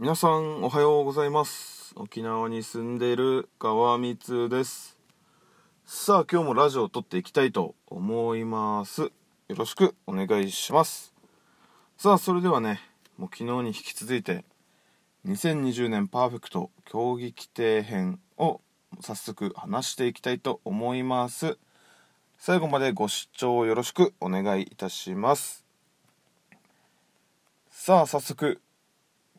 皆さんおはようございます。沖縄に住んでいる川光です。さあ今日もラジオを撮っていきたいと思います。よろしくお願いします。さあそれではねもう昨日に引き続いて2020年パーフェクト競技規定編を早速話していきたいと思います。最後までご視聴よろしくお願いいたします。さあ早速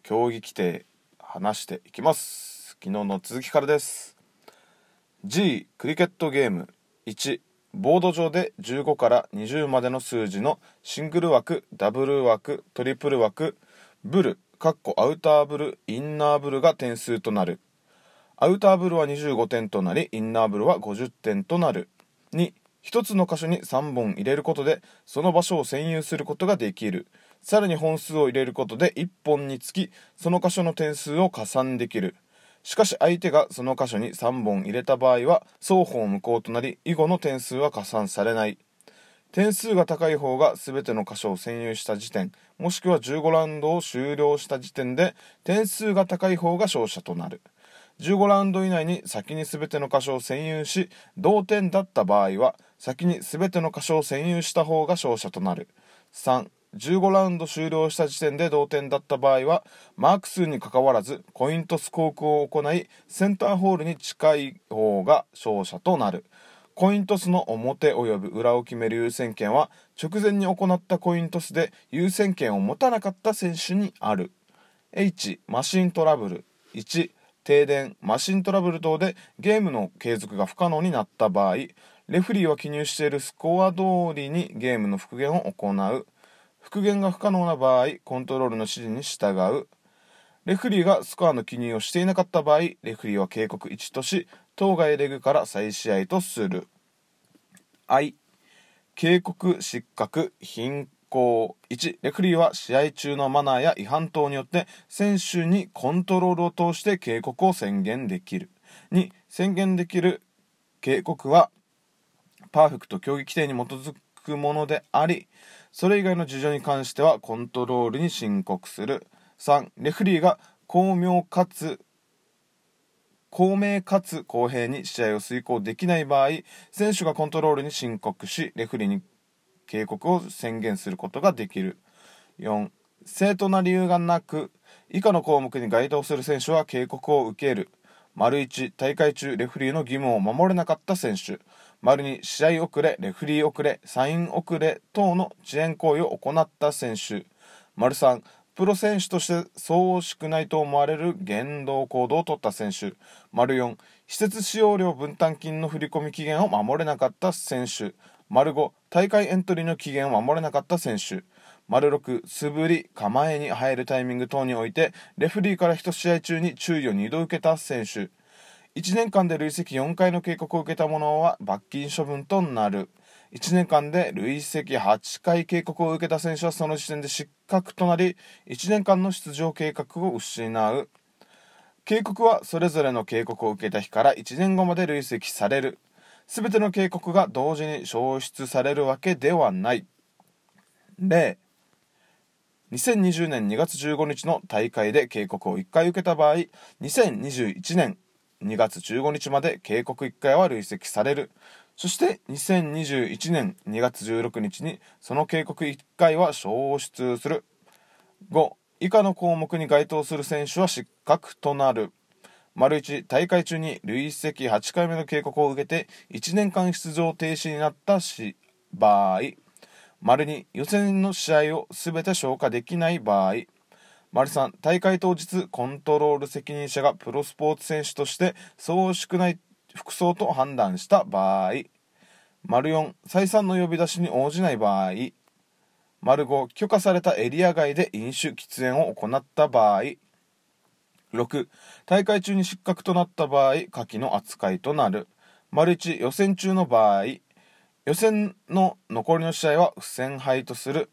競技規定話していきます。昨日の続きからです。G クリケットゲーム。1ボード上で15から20までの数字のシングル枠ダブル枠トリプル枠ブルかっこアウターブルインナーブルが点数となる。アウターブルは25点となりインナーブルは50点となる。2 1つの箇所に3本入れることでその場所を占有することができる。さらに本数を入れることで1本につきその箇所の点数を加算できる。しかし相手がその箇所に3本入れた場合は双方無効となり以後の点数は加算されない。点数が高い方が全ての箇所を占有した時点もしくは15ラウンドを終了した時点で点数が高い方が勝者となる。15ラウンド以内に先に全ての箇所を占有し同点だった場合は先に全ての箇所を占有した方が勝者となる。3 15ラウンド終了した時点で同点だった場合はマーク数にかかわらずコイントスコークを行いセンターホールに近い方が勝者となる。コイントスの表及び裏を決める優先権は直前に行ったコイントスで優先権を持たなかった選手にある。H マシントラブル。1停電。マシントラブル等でゲームの継続が不可能になった場合レフリーは記入しているスコア通りにゲームの復元を行う。復元が不可能な場合コントロールの指示に従う。レフリーがスコアの記入をしていなかった場合レフリーは警告1とし当該レグから再試合とする。I 警告失格貧行1レフリーは試合中のマナーや違反等によって選手にコントロールを通して警告を宣言できる。2宣言できる。警告はパーフェクト競技規定に基づくものでありそれ以外の事情に関してはコントロールに申告する。3レフリーが巧妙かつ公明かつ公平に試合を遂行できない場合選手がコントロールに申告しレフリーに警告を宣言することができる。4正当な理由がなく以下の項目に該当する選手は警告を受ける。丸1大会中レフリーの義務を守れなかった選手。丸2試合遅れレフリー遅れサイン遅れ等の遅延行為を行った選手。丸3プロ選手としてそうしくないと思われる言動行動を取った選手。丸4施設使用料分担金の振込期限を守れなかった選手。丸5大会エントリーの期限を守れなかった選手。丸6素振り構えに入るタイミング等においてレフリーから1試合中に注意を2度受けた選手。1年間で累積4回の警告を受けた者は罰金処分となる。1年間で累積8回警告を受けた選手はその時点で失格となり1年間の出場計画を失う。警告はそれぞれの警告を受けた日から1年後まで累積される。全ての警告が同時に消失されるわけではない。例2020年2月15日の大会で警告を1回受けた場合2021年2月15日まで警告1回は累積される。そして2021年2月16日にその警告1回は消失する。5以下の項目に該当する選手は失格となる。丸1大会中に累積8回目の警告を受けて1年間出場停止になったし場合。丸2予選の試合を全て消化できない場合。丸3大会当日コントロール責任者がプロスポーツ選手としてそうしくない服装と判断した場合丸4再三の呼び出しに応じない場合丸5許可されたエリア外で飲酒喫煙を行った場合6大会中に失格となった場合下記の扱いとなる。丸1予選中の場合予選の残りの試合は不戦敗とする。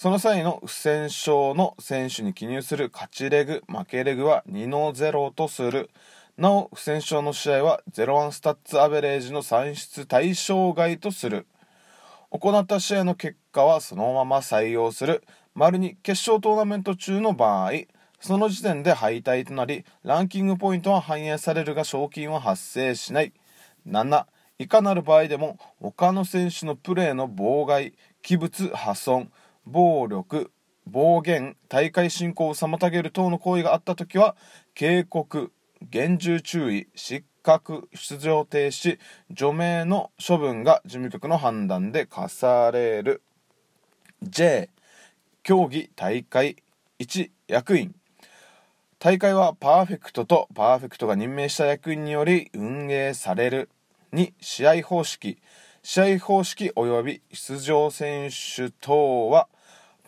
その際の不戦勝の選手に記入する勝ちレグ負けレグは2の0とする。なお不戦勝の試合は01スタッツアベレージの算出対象外とする。行った試合の結果はそのまま採用する。丸に決勝トーナメント中の場合その時点で敗退となりランキングポイントは反映されるが賞金は発生しない。7いかなる場合でも他の選手のプレーの妨害器物破損。暴力暴言大会進行を妨げる等の行為があった時は警告厳重注意失格出場停止除名の処分が事務局の判断で課される。J 競技大会1役員。大会はパーフェクトとパーフェクトが任命した役員により運営される。2試合方式。試合方式及び出場選手等は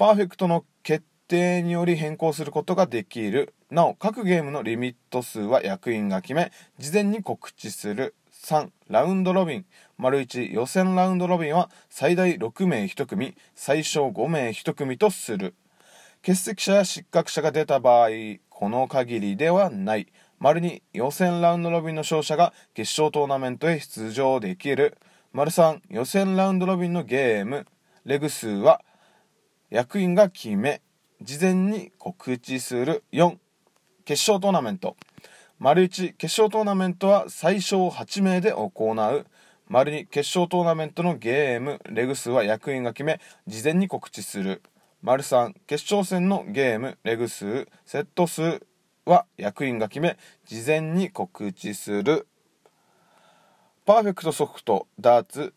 パーフェクトの決定により変更することができる。なお各ゲームのリミット数は役員が決め事前に告知する。3ラウンドロビン。丸1予選ラウンドロビンは最大6名1組最小5名1組とする。欠席者や失格者が出た場合この限りではない。丸2予選ラウンドロビンの勝者が決勝トーナメントへ出場できる。丸3予選ラウンドロビンのゲーム。レグ数は役員が決め事前に告知する4決勝トーナメント。丸1決勝トーナメントは最小8名で行う。丸2決勝トーナメントのゲームレグ数は役員が決め事前に告知する。丸3決勝戦のゲームレグ数セット数は役員が決め事前に告知するパーフェクトソフトダーツ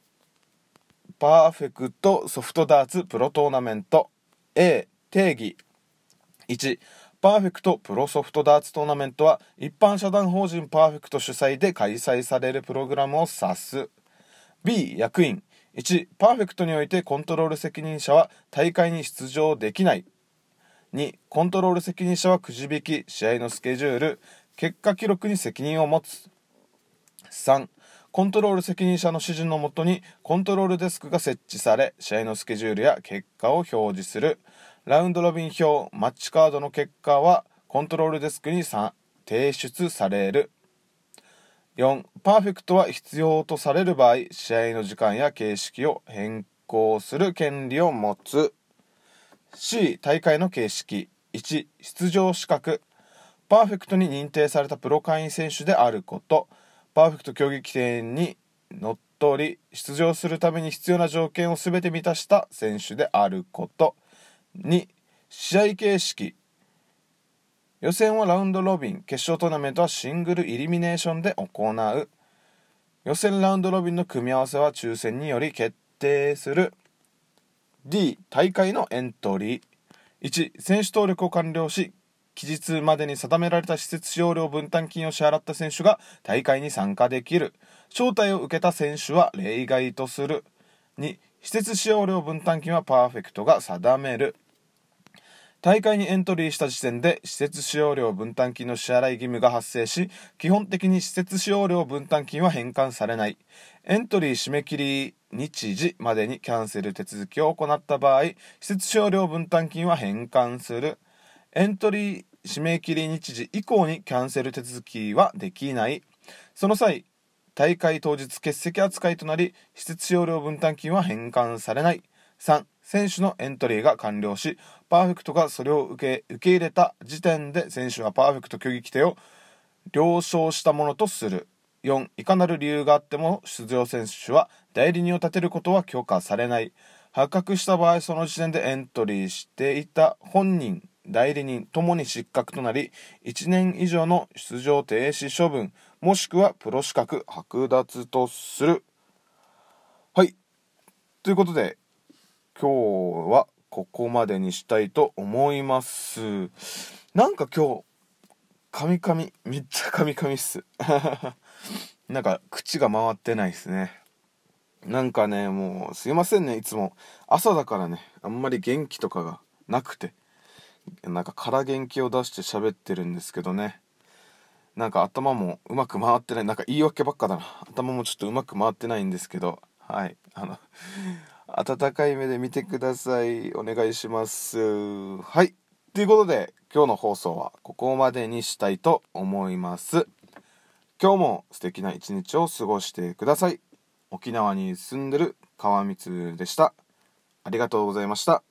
パーフェクトソフトダーツプロトーナメント。A 定義。1パーフェクトプロソフトダーツトーナメントは一般社団法人パーフェクト主催で開催されるプログラムを指す。B 役員。1パーフェクトにおいてコントロール責任者は大会に出場できない。2コントロール責任者はくじ引き試合のスケジュール結果記録に責任を持つ。3コントロール責任者の指示のもとにコントロールデスクが設置され試合のスケジュールや結果を表示する。ラウンドロビン表マッチカードの結果はコントロールデスクに提出される。4パーフェクトは必要とされる場合試合の時間や形式を変更する権利を持つ。C 大会の形式。1出場資格。パーフェクトに認定されたプロ会員選手であること。パーフェクト競技規定にのっとり出場するために必要な条件を全て満たした選手であること。2試合形式。予選はラウンドロビン決勝トーナメントはシングルイリミネーションで行う。予選ラウンドロビンの組み合わせは抽選により決定する。D 大会のエントリー。1選手登録を完了し期日までに定められた施設使用料分担金を支払った選手が大会に参加できる。招待を受けた選手は例外とする。2施設使用料分担金はパーフェクトが定める。大会にエントリーした時点で施設使用料分担金の支払い義務が発生し基本的に施設使用料分担金は返還されない。エントリー締め切り日時までにキャンセル手続きを行った場合施設使用料分担金は返還する。エントリー締め切り日時以降にキャンセル手続きはできない。その際大会当日欠席扱いとなり施設使用料分担金は返還されない。3選手のエントリーが完了しパーフェクトがそれを受け受け入れた時点で選手はパーフェクト競技規定を了承したものとする。4いかなる理由があっても出場選手は代理人を立てることは許可されない。発覚した場合その時点でエントリーしていた本人代理人ともに失格となり1年以上の出場停止処分もしくはプロ資格剥奪とする。はい。ということで今日はここまでにしたいと思います。なんか今日カミカミめっちゃカミカミっす。なんか口が回ってないっすね。なんかねもうすいませんねいつも。朝だからねあんまり元気とかがなくて。なんか空元気を出して喋ってるんですけどね。なんか頭もうまく回ってない。なんか言い訳ばっかだな。頭もちょっとうまく回ってないんですけど。はい。あの温かい目で見てください。お願いします。はい。ということで今日の放送はここまでにしたいと思います。今日も素敵な一日を過ごしてください。沖縄に住んでる川光でした。ありがとうございました。